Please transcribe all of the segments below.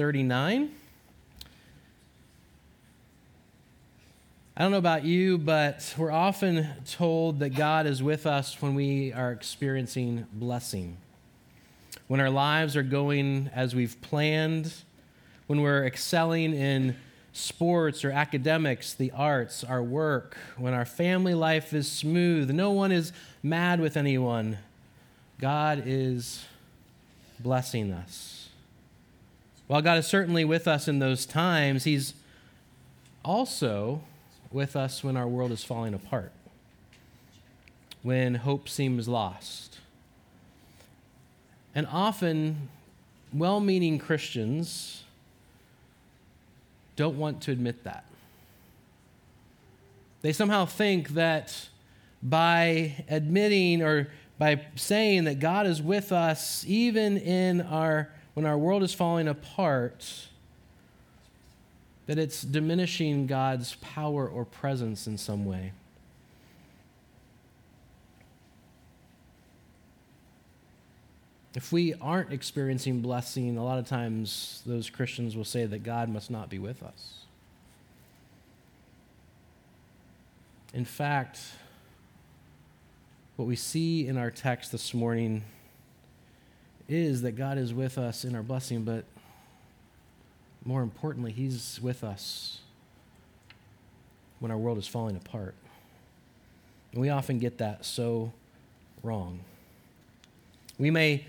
39. I don't know about you, but we're often told that God is with us when we are experiencing blessing, when our lives are going as we've planned, when we're excelling in sports or academics, the arts, our work, when our family life is smooth, no one is mad with anyone. God is blessing us. While God is certainly with us in those times, He's also with us when our world is falling apart, when hope seems lost. And often, well meaning Christians don't want to admit that. They somehow think that by admitting or by saying that God is with us even in our when our world is falling apart, that it's diminishing God's power or presence in some way. If we aren't experiencing blessing, a lot of times those Christians will say that God must not be with us. In fact, what we see in our text this morning is that God is with us in our blessing, but more importantly, He's with us when our world is falling apart. And we often get that so wrong. We may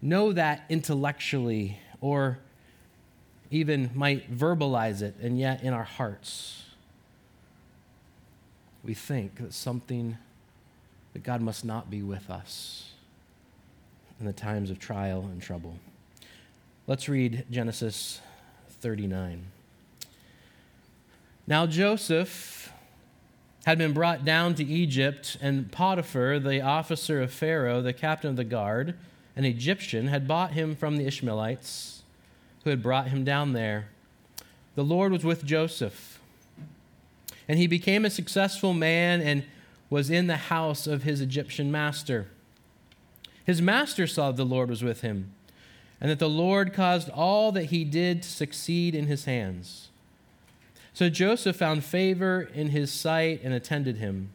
know that intellectually or even might verbalize it, and yet in our hearts, we think that something, that God must not be with us in the times of trial and trouble. Let's read Genesis 39. Now Joseph had been brought down to Egypt, and Potiphar, the officer of Pharaoh, the captain of the guard, an Egyptian, had bought him from the Ishmaelites who had brought him down there. The Lord was with Joseph, and he became a successful man and was in the house of his Egyptian master. His master saw that the Lord was with him and that the Lord caused all that he did to succeed in his hands. So Joseph found favor in his sight and attended him.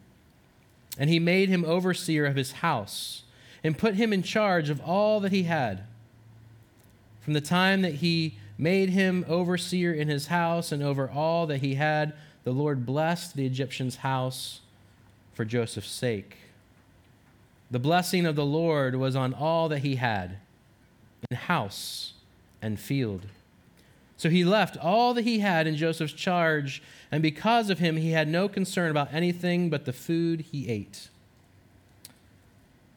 And he made him overseer of his house and put him in charge of all that he had. From the time that he made him overseer in his house and over all that he had, the Lord blessed the Egyptian's house for Joseph's sake. The blessing of the Lord was on all that he had in house and field. So he left all that he had in Joseph's charge, and because of him, he had no concern about anything but the food he ate.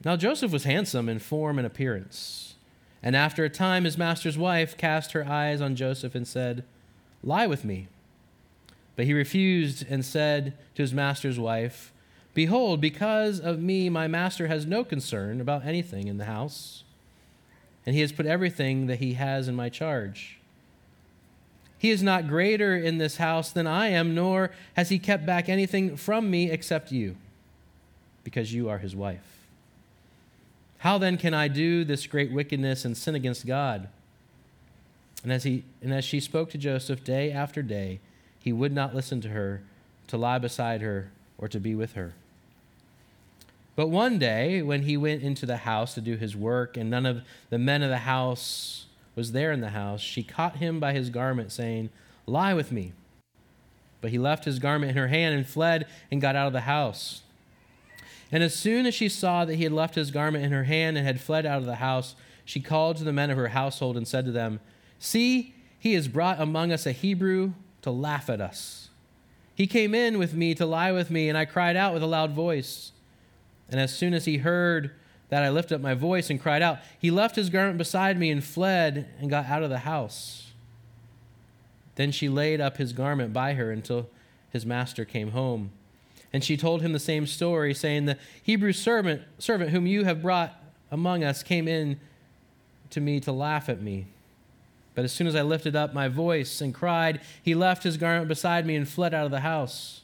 Now Joseph was handsome in form and appearance. And after a time, his master's wife cast her eyes on Joseph and said, Lie with me. But he refused and said to his master's wife, Behold, because of me, my master has no concern about anything in the house and he has put everything that he has in my charge. He is not greater in this house than I am, nor has he kept back anything from me except you, because you are his wife. How then can I do this great wickedness and sin against God? And as, he, and as she spoke to Joseph day after day, he would not listen to her, to lie beside her, or to be with her. But one day, when he went into the house to do his work, and none of the men of the house was there in the house, she caught him by his garment, saying, Lie with me. But he left his garment in her hand and fled and got out of the house. And as soon as she saw that he had left his garment in her hand and had fled out of the house, she called to the men of her household and said to them, See, he has brought among us a Hebrew to laugh at us. He came in with me to lie with me, and I cried out with a loud voice. And as soon as he heard that, I lifted up my voice and cried out. He left his garment beside me and fled and got out of the house. Then she laid up his garment by her until his master came home. And she told him the same story, saying, The Hebrew servant, servant whom you have brought among us came in to me to laugh at me. But as soon as I lifted up my voice and cried, he left his garment beside me and fled out of the house.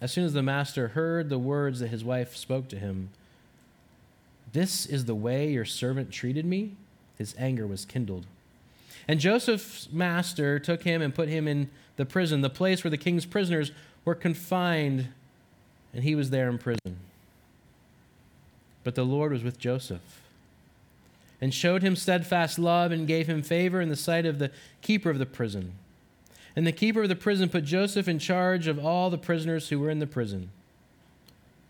As soon as the master heard the words that his wife spoke to him, This is the way your servant treated me, his anger was kindled. And Joseph's master took him and put him in the prison, the place where the king's prisoners were confined, and he was there in prison. But the Lord was with Joseph and showed him steadfast love and gave him favor in the sight of the keeper of the prison. And the keeper of the prison put Joseph in charge of all the prisoners who were in the prison.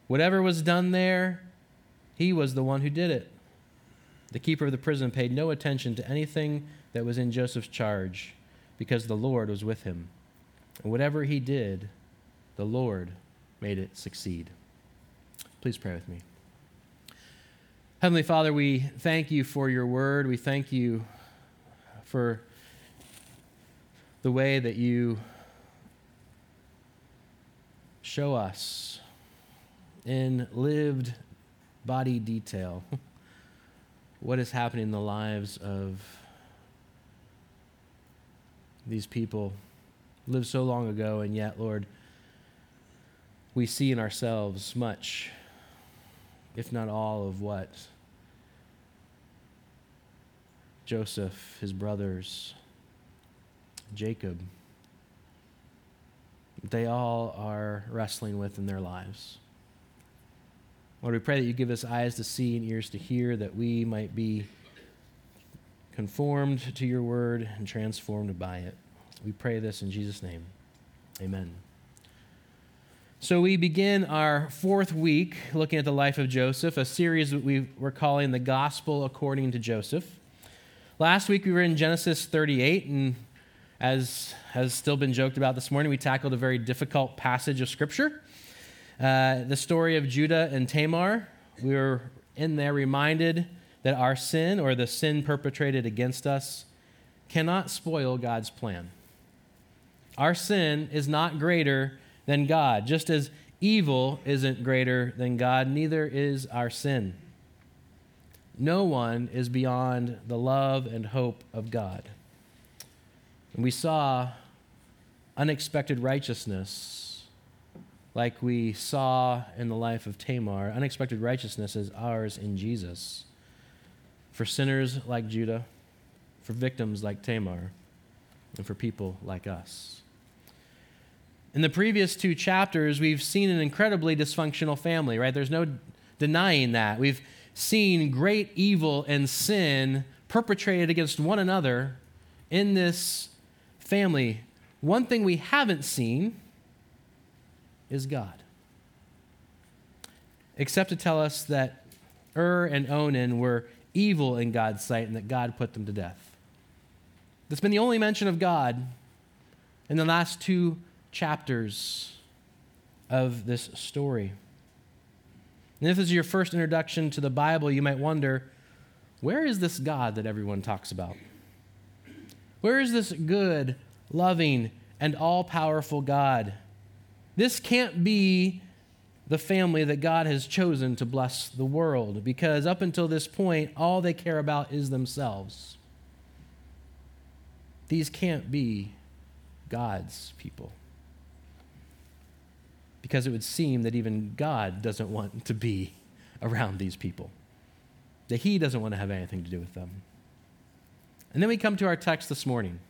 Whatever was done there, he was the one who did it. The keeper of the prison paid no attention to anything that was in Joseph's charge because the Lord was with him. And whatever he did, the Lord made it succeed. Please pray with me. Heavenly Father, we thank you for your word. We thank you for the way that you show us in lived body detail what is happening in the lives of these people lived so long ago, and yet, Lord, we see in ourselves much, if not all, of what Joseph, his brothers, Jacob, they all are wrestling with in their lives. Lord, we pray that you give us eyes to see and ears to hear, that we might be conformed to your word and transformed by it. We pray this in Jesus' name. Amen. So, we begin our fourth week looking at the life of Joseph, a series that we were calling The Gospel According to Joseph. Last week we were in Genesis 38, and as has still been joked about this morning, we tackled a very difficult passage of Scripture. Uh, the story of Judah and Tamar. We were in there reminded that our sin or the sin perpetrated against us cannot spoil God's plan. Our sin is not greater than God. Just as evil isn't greater than God, neither is our sin. No one is beyond the love and hope of God. And we saw unexpected righteousness, like we saw in the life of Tamar. Unexpected righteousness is ours in Jesus. For sinners like Judah, for victims like Tamar, and for people like us. In the previous two chapters, we've seen an incredibly dysfunctional family, right? There's no denying that. We've seen great evil and sin perpetrated against one another in this family. One thing we haven't seen is God. Except to tell us that Ur and Onan were evil in God's sight and that God put them to death. That's been the only mention of God in the last two chapters of this story. And if this is your first introduction to the Bible, you might wonder where is this God that everyone talks about? Where is this good, loving, and all powerful God? This can't be the family that God has chosen to bless the world because up until this point, all they care about is themselves. These can't be God's people because it would seem that even God doesn't want to be around these people, that He doesn't want to have anything to do with them. And then we come to our text this morning.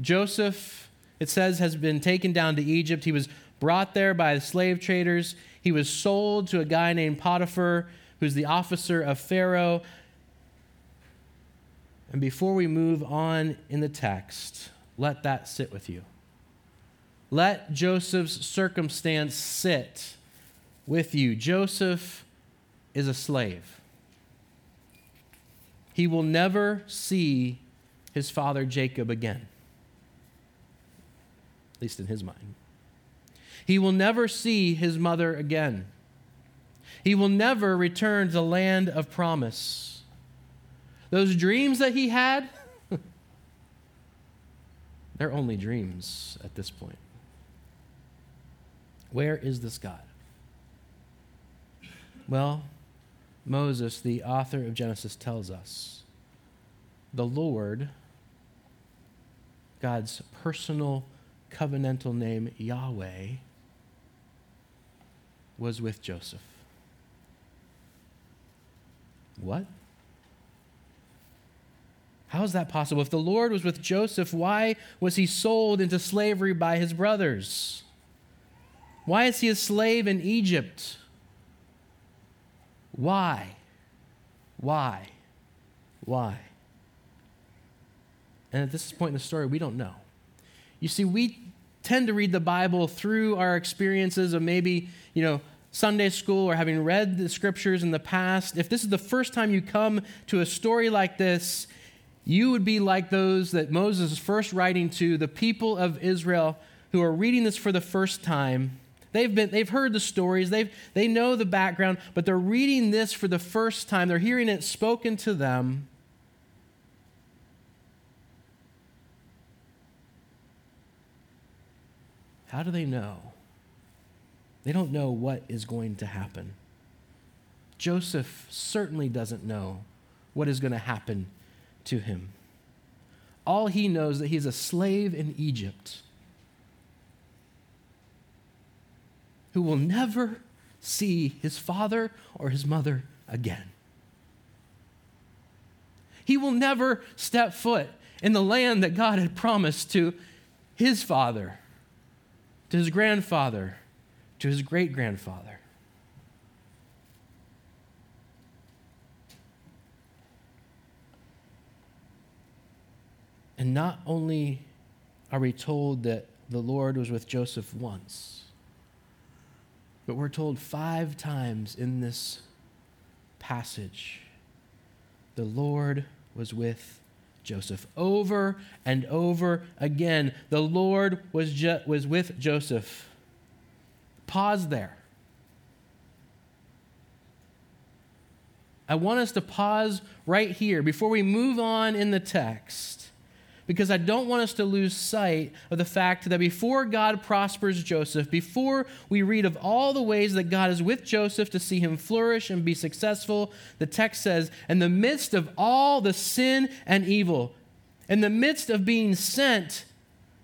Joseph, it says, has been taken down to Egypt. He was brought there by the slave traders. He was sold to a guy named Potiphar, who's the officer of Pharaoh. And before we move on in the text, let that sit with you. Let Joseph's circumstance sit with you. Joseph is a slave. He will never see his father Jacob again, at least in his mind. He will never see his mother again. He will never return to the land of promise. Those dreams that he had, they're only dreams at this point. Where is this God? Well, Moses, the author of Genesis, tells us the Lord, God's personal covenantal name, Yahweh, was with Joseph. What? How is that possible? If the Lord was with Joseph, why was he sold into slavery by his brothers? Why is he a slave in Egypt? Why? Why? Why? And at this point in the story, we don't know. You see, we tend to read the Bible through our experiences of maybe, you know, Sunday school or having read the scriptures in the past. If this is the first time you come to a story like this, you would be like those that Moses is first writing to, the people of Israel who are reading this for the first time. They've, been, they've heard the stories, they've, they know the background, but they're reading this for the first time. They're hearing it spoken to them. How do they know? They don't know what is going to happen. Joseph certainly doesn't know what is going to happen to him. All he knows that he's a slave in Egypt who will never see his father or his mother again. He will never step foot in the land that God had promised to his father to his grandfather, to his great grandfather. And not only are we told that the Lord was with Joseph once, but we're told five times in this passage the Lord was with Joseph. Over and over again, the Lord was, was with Joseph. Pause there. I want us to pause right here before we move on in the text because I don't want us to lose sight of the fact that before God prospers Joseph, before we read of all the ways that God is with Joseph to see him flourish and be successful, the text says, in the midst of all the sin and evil, in the midst of being sent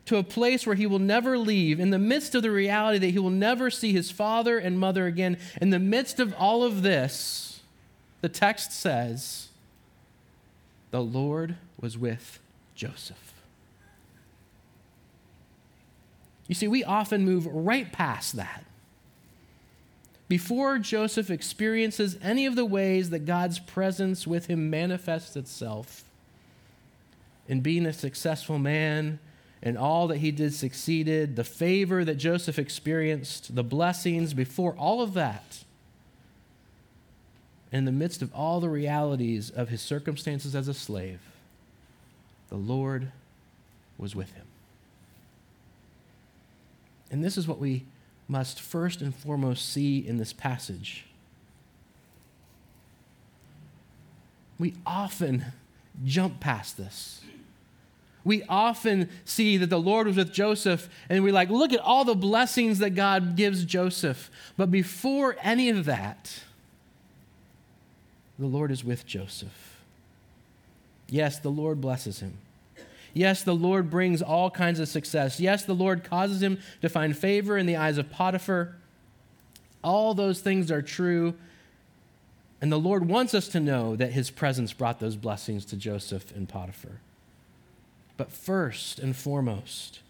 to a place where he will never leave, in the midst of the reality that he will never see his father and mother again, in the midst of all of this, the text says, the Lord was with Joseph. You see, we often move right past that. Before Joseph experiences any of the ways that God's presence with him manifests itself in being a successful man, and all that he did succeeded, the favor that Joseph experienced, the blessings, before all of that, in the midst of all the realities of his circumstances as a slave, the Lord was with him. And this is what we must first and foremost see in this passage. We often jump past this. We often see that the Lord was with Joseph, and we're like, look at all the blessings that God gives Joseph. But before any of that, the Lord is with Joseph. Yes, the Lord blesses him. Yes, the Lord brings all kinds of success. Yes, the Lord causes him to find favor in the eyes of Potiphar. All those things are true. And the Lord wants us to know that his presence brought those blessings to Joseph and Potiphar. But first and foremost,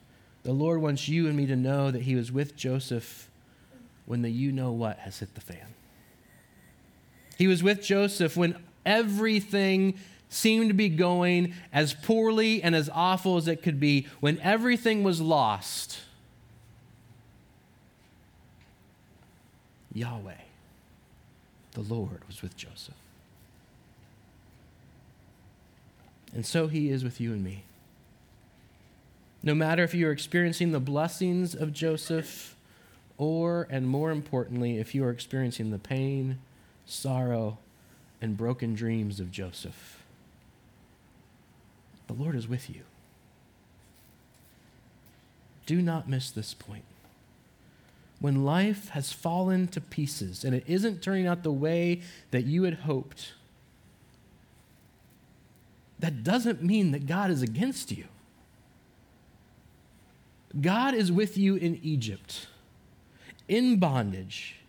the Lord wants you and me to know that he was with Joseph when the you know what has hit the fan. He was with Joseph when everything seemed to be going as poorly and as awful as it could be when everything was lost. Yahweh, the Lord, was with Joseph. And so he is with you and me. No matter if you are experiencing the blessings of Joseph, or, and more importantly, if you are experiencing the pain, sorrow, and broken dreams of Joseph. The Lord is with you. Do not miss this point. When life has fallen to pieces and it isn't turning out the way that you had hoped, that doesn't mean that God is against you. God is with you in Egypt, in bondage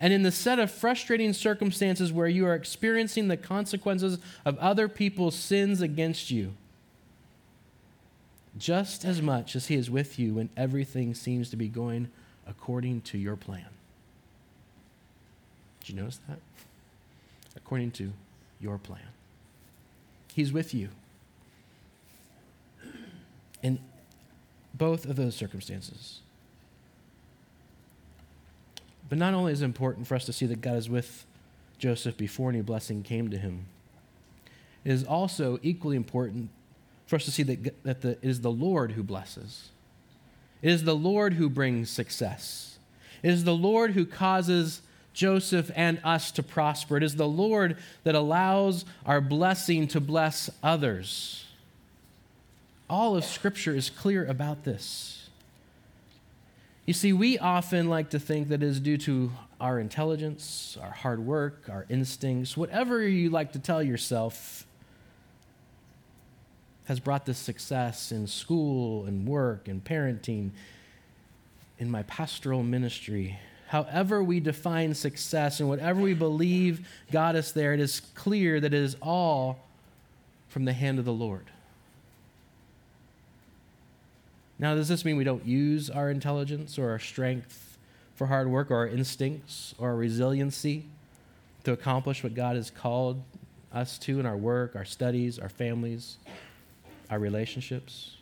and in the set of frustrating circumstances where you are experiencing the consequences of other people's sins against you, just as much as He is with you when everything seems to be going according to your plan. Did you notice that? According to your plan. He's with you. In both of those circumstances. But not only is it important for us to see that God is with Joseph before any blessing came to him, it is also equally important for us to see that, that the, it is the Lord who blesses. It is the Lord who brings success. It is the Lord who causes Joseph and us to prosper. It is the Lord that allows our blessing to bless others. All of Scripture is clear about this. You see, we often like to think that it is due to our intelligence, our hard work, our instincts, whatever you like to tell yourself has brought this success in school and work and parenting, in my pastoral ministry. However, we define success and whatever we believe got us there, it is clear that it is all from the hand of the Lord. Now, does this mean we don't use our intelligence or our strength for hard work or our instincts or our resiliency to accomplish what God has called us to in our work, our studies, our families, our relationships?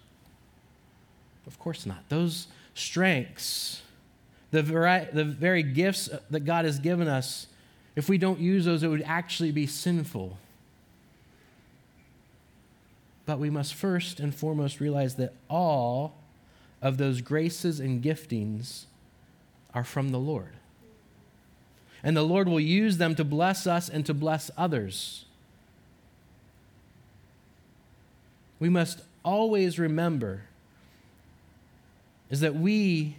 Of course not. Those strengths, the, vari- the very gifts that God has given us, if we don't use those, it would actually be sinful. But we must first and foremost realize that all of those graces and giftings are from the Lord. And the Lord will use them to bless us and to bless others. We must always remember is that we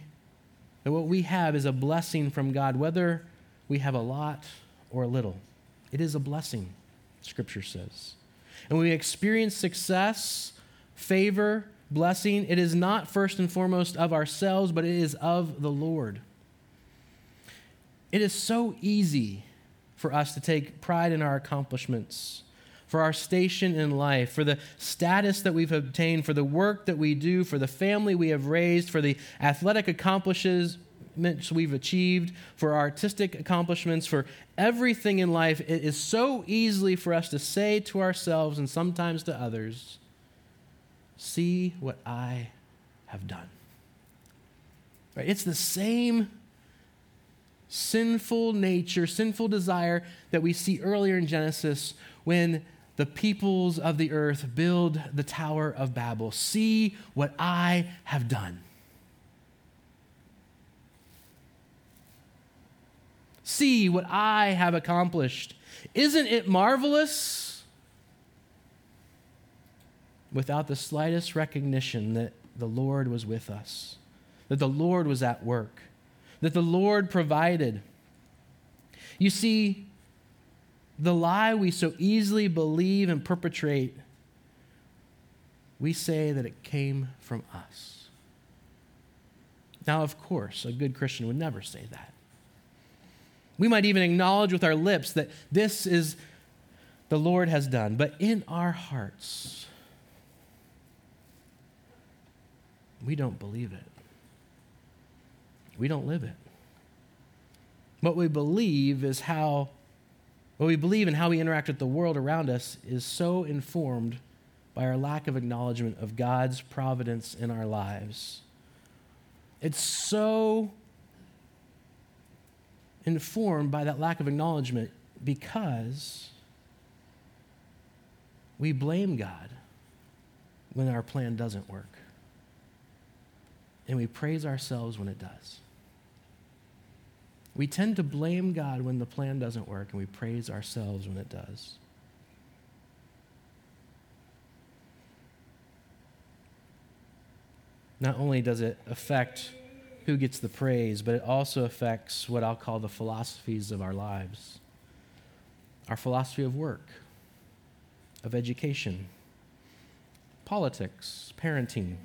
that what we have is a blessing from God whether we have a lot or a little. It is a blessing, scripture says. And we experience success, favor, blessing, it is not first and foremost of ourselves, but it is of the Lord. It is so easy for us to take pride in our accomplishments, for our station in life, for the status that we've obtained, for the work that we do, for the family we have raised, for the athletic accomplishments we've achieved, for our artistic accomplishments, for everything in life. It is so easily for us to say to ourselves and sometimes to others, See what I have done. Right? It's the same sinful nature, sinful desire that we see earlier in Genesis when the peoples of the earth build the Tower of Babel. See what I have done. See what I have accomplished. Isn't it marvelous? Without the slightest recognition that the Lord was with us, that the Lord was at work, that the Lord provided. You see, the lie we so easily believe and perpetrate, we say that it came from us. Now, of course, a good Christian would never say that. We might even acknowledge with our lips that this is the Lord has done, but in our hearts, we don't believe it. We don't live it. What we believe is how, what we believe and how we interact with the world around us is so informed by our lack of acknowledgement of God's providence in our lives. It's so informed by that lack of acknowledgement because we blame God when our plan doesn't work and we praise ourselves when it does. We tend to blame God when the plan doesn't work, and we praise ourselves when it does. Not only does it affect who gets the praise, but it also affects what I'll call the philosophies of our lives our philosophy of work, of education, politics, parenting,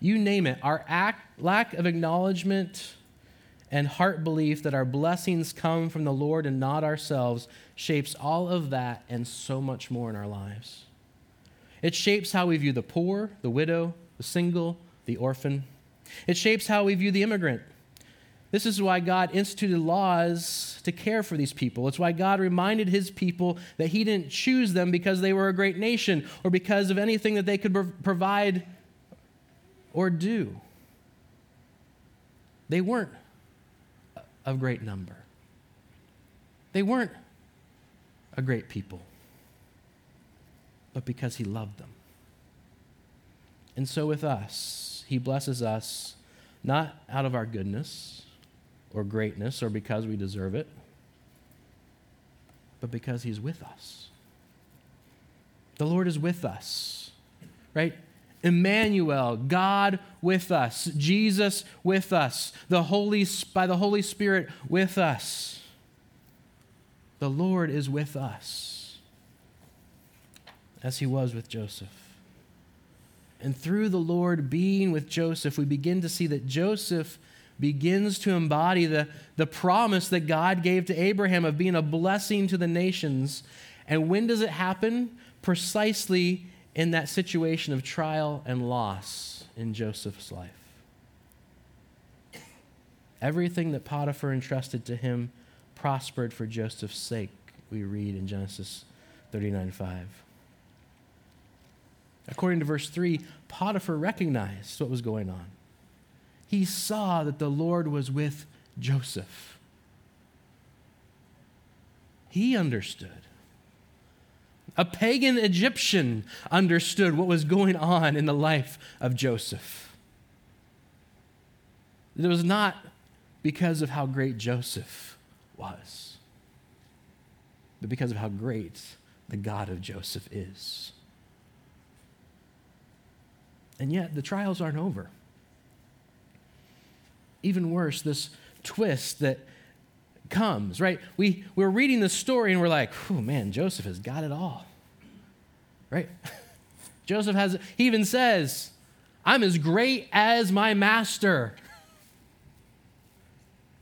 you name it, our act, lack of acknowledgement and heart belief that our blessings come from the Lord and not ourselves shapes all of that and so much more in our lives. It shapes how we view the poor, the widow, the single, the orphan. It shapes how we view the immigrant. This is why God instituted laws to care for these people. It's why God reminded his people that he didn't choose them because they were a great nation or because of anything that they could provide or do. They weren't of great number. They weren't a great people, but because He loved them. And so with us, He blesses us not out of our goodness or greatness or because we deserve it, but because He's with us. The Lord is with us, right? Emmanuel, God with us, Jesus with us, the Holy by the Holy Spirit with us. The Lord is with us as he was with Joseph. And through the Lord being with Joseph, we begin to see that Joseph begins to embody the, the promise that God gave to Abraham of being a blessing to the nations. And when does it happen? Precisely in that situation of trial and loss in Joseph's life. Everything that Potiphar entrusted to him prospered for Joseph's sake, we read in Genesis 39 5. According to verse 3, Potiphar recognized what was going on. He saw that the Lord was with Joseph. He understood. A pagan Egyptian understood what was going on in the life of Joseph. It was not because of how great Joseph was, but because of how great the God of Joseph is. And yet, the trials aren't over. Even worse, this twist that comes, right? We, we're reading the story and we're like, oh man, Joseph has got it all, right? Joseph has, he even says, I'm as great as my master.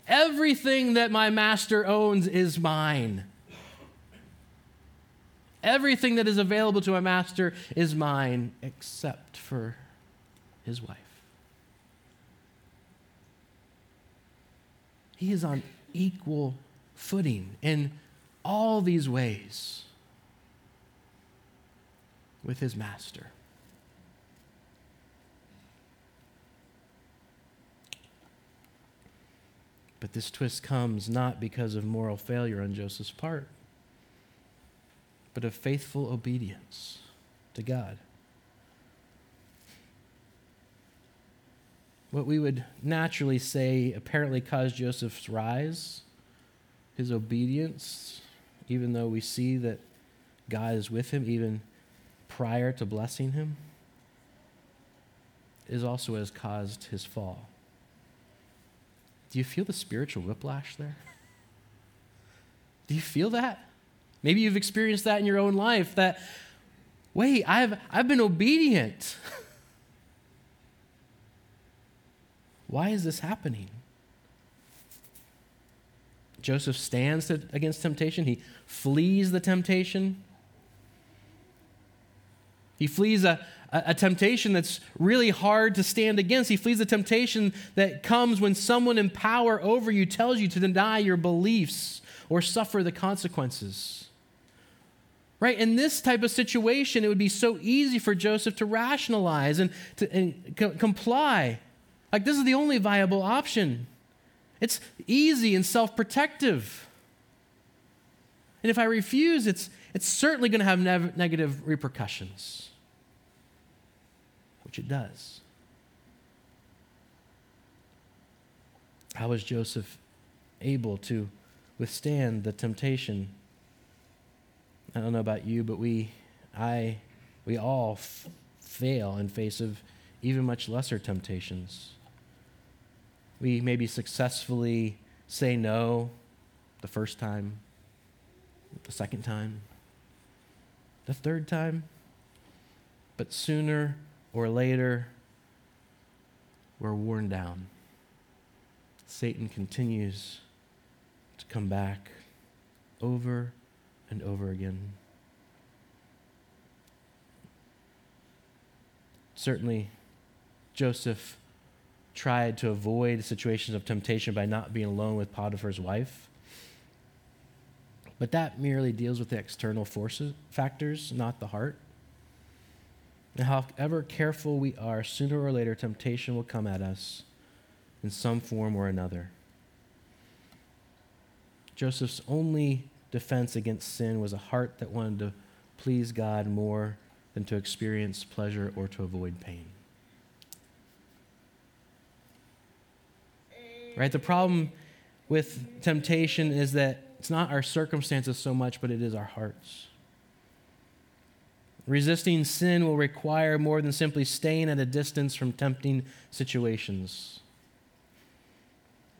Everything that my master owns is mine. Everything that is available to my master is mine, except for his wife. He is on equal footing in all these ways with his master. But this twist comes not because of moral failure on Joseph's part, but of faithful obedience to God. What we would naturally say apparently caused Joseph's rise, his obedience, even though we see that God is with him even prior to blessing him, is also what has caused his fall. Do you feel the spiritual whiplash there? Do you feel that? Maybe you've experienced that in your own life that, wait, I've, I've been obedient. Why is this happening? Joseph stands against temptation. He flees the temptation. He flees a, a, a, temptation that's really hard to stand against. He flees the temptation that comes when someone in power over you tells you to deny your beliefs or suffer the consequences. Right? In this type of situation, it would be so easy for Joseph to rationalize and to and co- comply. Like, this is the only viable option. It's easy and self protective. And if I refuse, it's, it's certainly going to have nev- negative repercussions, which it does. How was Joseph able to withstand the temptation? I don't know about you, but we, I, we all f- fail in face of even much lesser temptations. We maybe successfully say no the first time, the second time, the third time, but sooner or later, we're worn down, Satan continues to come back over and over again. Certainly, Joseph tried to avoid situations of temptation by not being alone with Potiphar's wife. But that merely deals with the external forces, factors, not the heart. And however careful we are, sooner or later, temptation will come at us in some form or another. Joseph's only defense against sin was a heart that wanted to please God more than to experience pleasure or to avoid pain. Right? The problem with temptation is that it's not our circumstances so much, but it is our hearts. Resisting sin will require more than simply staying at a distance from tempting situations.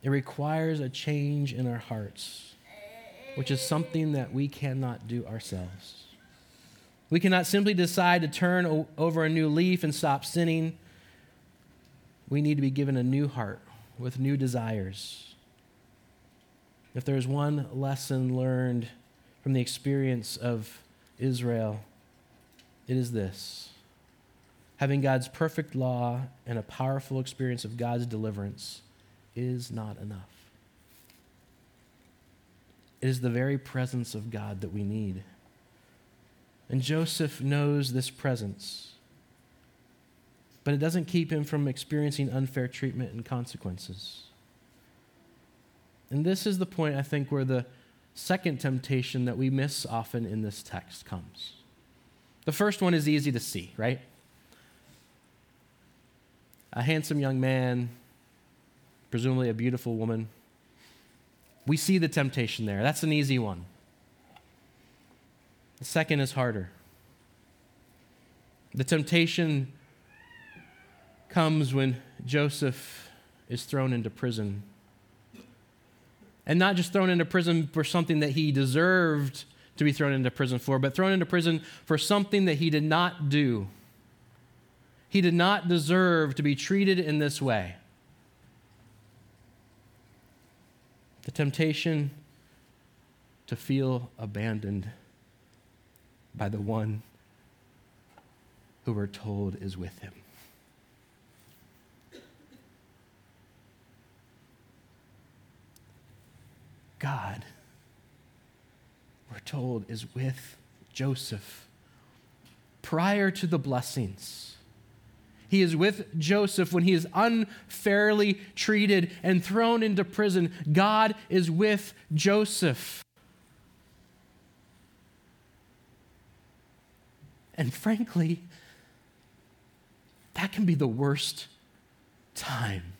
It requires a change in our hearts, which is something that we cannot do ourselves. We cannot simply decide to turn over a new leaf and stop sinning. We need to be given a new heart with new desires. If there's one lesson learned from the experience of Israel, it is this having God's perfect law and a powerful experience of God's deliverance is not enough. It is the very presence of God that we need. And Joseph knows this presence, but it doesn't keep him from experiencing unfair treatment and consequences. And this is the point, I think, where the second temptation that we miss often in this text comes. The first one is easy to see, right? A handsome young man, presumably a beautiful woman. We see the temptation there. That's an easy one. The second is harder. The temptation comes when Joseph is thrown into prison. And not just thrown into prison for something that he deserved to be thrown into prison for, but thrown into prison for something that he did not do. He did not deserve to be treated in this way. The temptation to feel abandoned by the one who we're told is with him. God, we're told, is with Joseph prior to the blessings. He is with Joseph when he is unfairly treated and thrown into prison. God is with Joseph. And frankly, that can be the worst time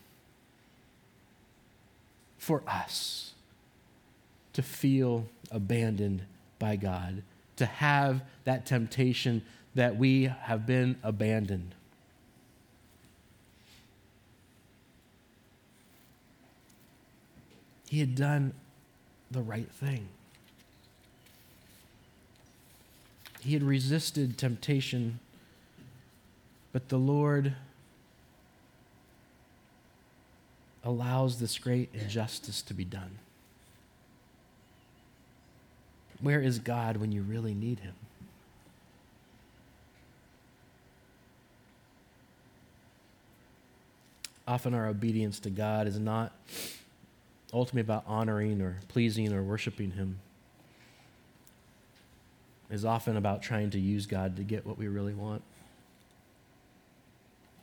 for us to feel abandoned by God, to have that temptation that we have been abandoned. He had done the right thing. He had resisted temptation, but the Lord allows this great injustice to be done. Where is God when you really need Him? Often our obedience to God is not ultimately about honoring or pleasing or worshiping Him. Is often about trying to use God to get what we really want.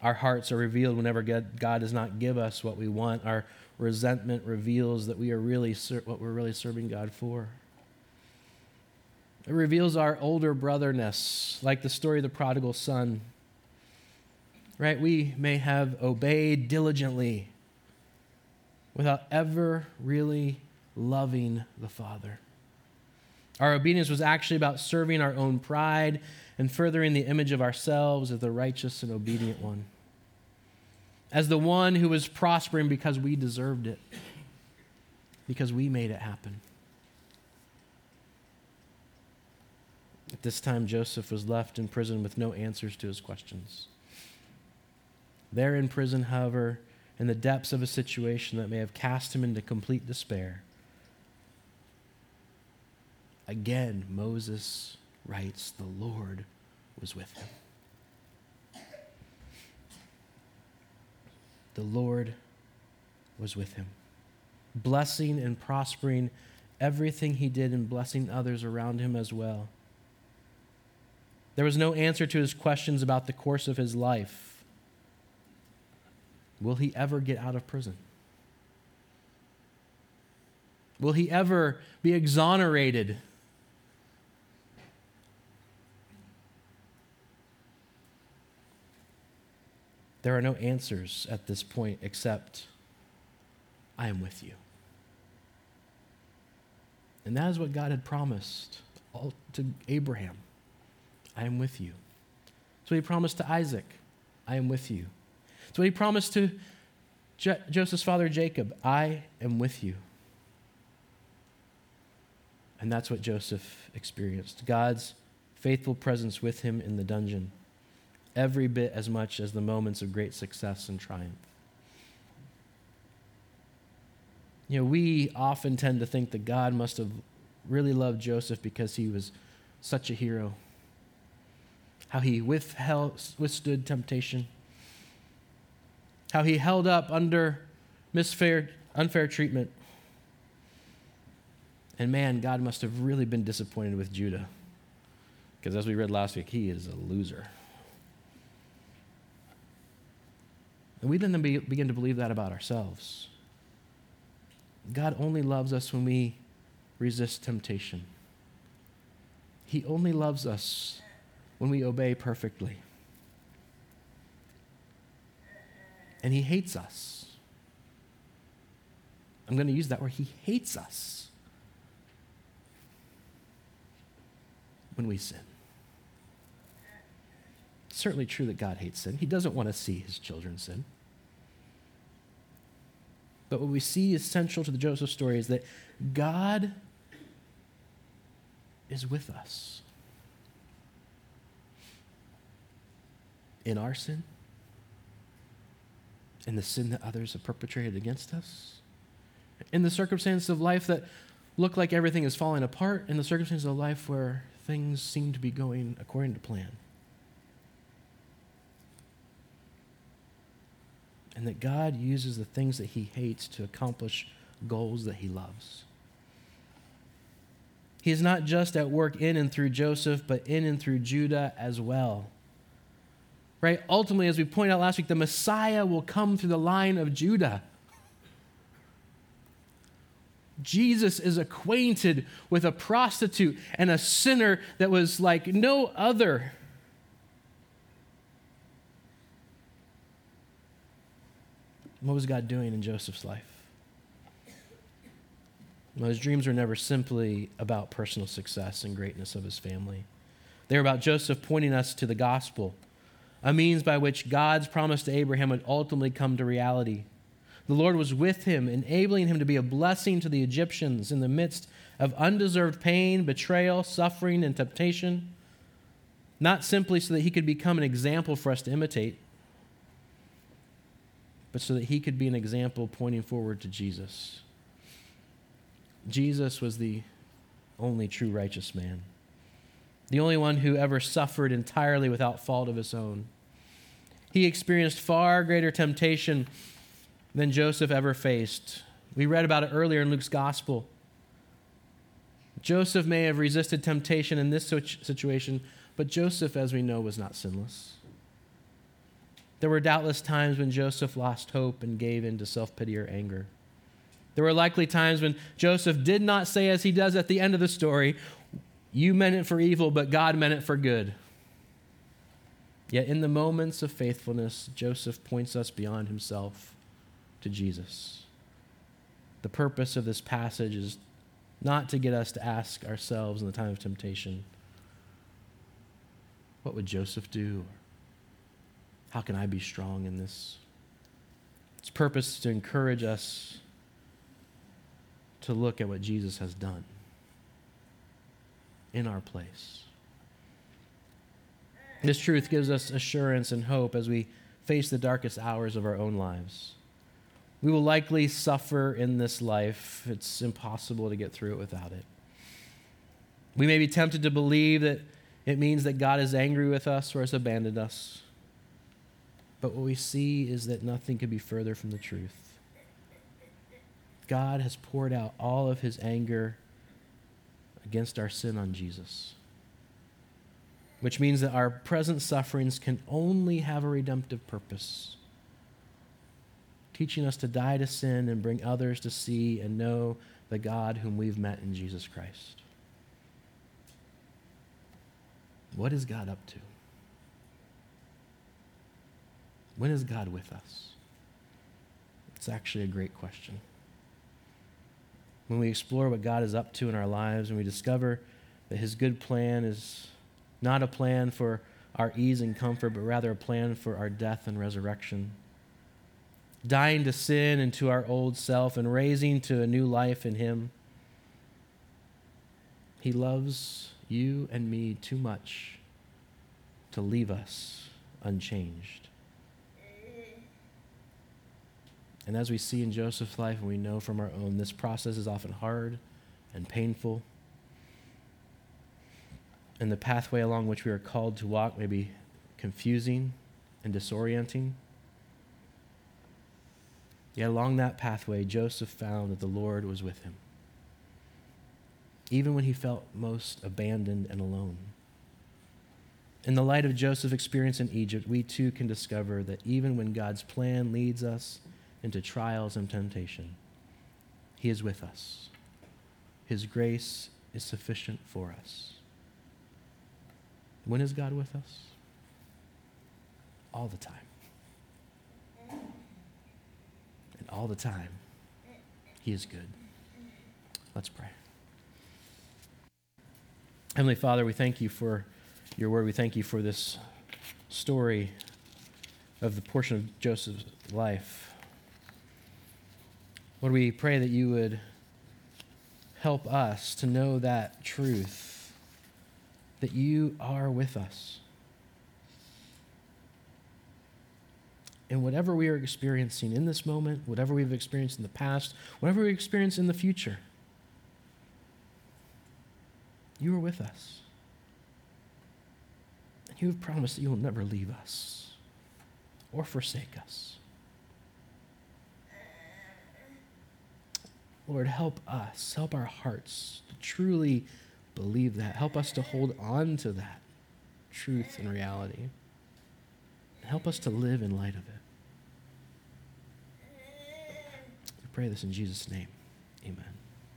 Our hearts are revealed whenever God does not give us what we want. Our resentment reveals that we are really ser- what we're really serving God for. It reveals our older brotherness, like the story of the prodigal son. Right? We may have obeyed diligently without ever really loving the Father. Our obedience was actually about serving our own pride and furthering the image of ourselves as the righteous and obedient one, as the one who was prospering because we deserved it, because we made it happen. At this time, Joseph was left in prison with no answers to his questions. There in prison, however, in the depths of a situation that may have cast him into complete despair. Again, Moses writes, The Lord was with him. The Lord was with him, blessing and prospering everything he did and blessing others around him as well. There was no answer to his questions about the course of his life. Will he ever get out of prison? Will he ever be exonerated? There are no answers at this point except, I am with you. And that is what God had promised to Abraham I am with you. So he promised to Isaac, I am with you. So he promised to Joseph's father Jacob, I am with you. And that's what Joseph experienced God's faithful presence with him in the dungeon, every bit as much as the moments of great success and triumph. You know, we often tend to think that God must have really loved Joseph because he was such a hero how he withheld, withstood temptation, how he held up under misfair, unfair treatment. And man, God must have really been disappointed with Judah. Because as we read last week, he is a loser. And we then begin to believe that about ourselves. God only loves us when we resist temptation. He only loves us when we obey perfectly. And he hates us. I'm going to use that word. He hates us when we sin. It's certainly true that God hates sin. He doesn't want to see his children sin. But what we see is central to the Joseph story is that God is with us. In our sin, in the sin that others have perpetrated against us, in the circumstances of life that look like everything is falling apart, in the circumstances of life where things seem to be going according to plan. And that God uses the things that he hates to accomplish goals that he loves. He is not just at work in and through Joseph, but in and through Judah as well right? Ultimately, as we pointed out last week, the Messiah will come through the line of Judah. Jesus is acquainted with a prostitute and a sinner that was like no other. What was God doing in Joseph's life? Well, his dreams were never simply about personal success and greatness of his family. They were about Joseph pointing us to the gospel a means by which God's promise to Abraham would ultimately come to reality. The Lord was with him, enabling him to be a blessing to the Egyptians in the midst of undeserved pain, betrayal, suffering, and temptation, not simply so that he could become an example for us to imitate, but so that he could be an example pointing forward to Jesus. Jesus was the only true righteous man, the only one who ever suffered entirely without fault of his own he experienced far greater temptation than Joseph ever faced. We read about it earlier in Luke's gospel. Joseph may have resisted temptation in this situation, but Joseph, as we know, was not sinless. There were doubtless times when Joseph lost hope and gave in to self pity or anger. There were likely times when Joseph did not say, as he does at the end of the story, You meant it for evil, but God meant it for good. Yet in the moments of faithfulness, Joseph points us beyond himself to Jesus. The purpose of this passage is not to get us to ask ourselves in the time of temptation, what would Joseph do? How can I be strong in this? Its purpose is to encourage us to look at what Jesus has done in our place. This truth gives us assurance and hope as we face the darkest hours of our own lives. We will likely suffer in this life. It's impossible to get through it without it. We may be tempted to believe that it means that God is angry with us or has abandoned us. But what we see is that nothing could be further from the truth. God has poured out all of his anger against our sin on Jesus, which means that our present sufferings can only have a redemptive purpose, teaching us to die to sin and bring others to see and know the God whom we've met in Jesus Christ. What is God up to? When is God with us? It's actually a great question. When we explore what God is up to in our lives and we discover that His good plan is not a plan for our ease and comfort, but rather a plan for our death and resurrection. Dying to sin and to our old self and raising to a new life in Him. He loves you and me too much to leave us unchanged. And as we see in Joseph's life, and we know from our own, this process is often hard and painful. And the pathway along which we are called to walk may be confusing and disorienting. Yet along that pathway, Joseph found that the Lord was with him, even when he felt most abandoned and alone. In the light of Joseph's experience in Egypt, we too can discover that even when God's plan leads us into trials and temptation, He is with us. His grace is sufficient for us. When is God with us? All the time. And all the time, He is good. Let's pray. Heavenly Father, we thank you for your word. We thank you for this story of the portion of Joseph's life. Lord, we pray that you would help us to know that truth, that you are with us. And whatever we are experiencing in this moment, whatever we've experienced in the past, whatever we experience in the future, you are with us. And you have promised that you will never leave us or forsake us. Lord, help us, help our hearts to truly believe that. Help us to hold on to that truth and reality. Help us to live in light of it. We pray this in Jesus' name. Amen.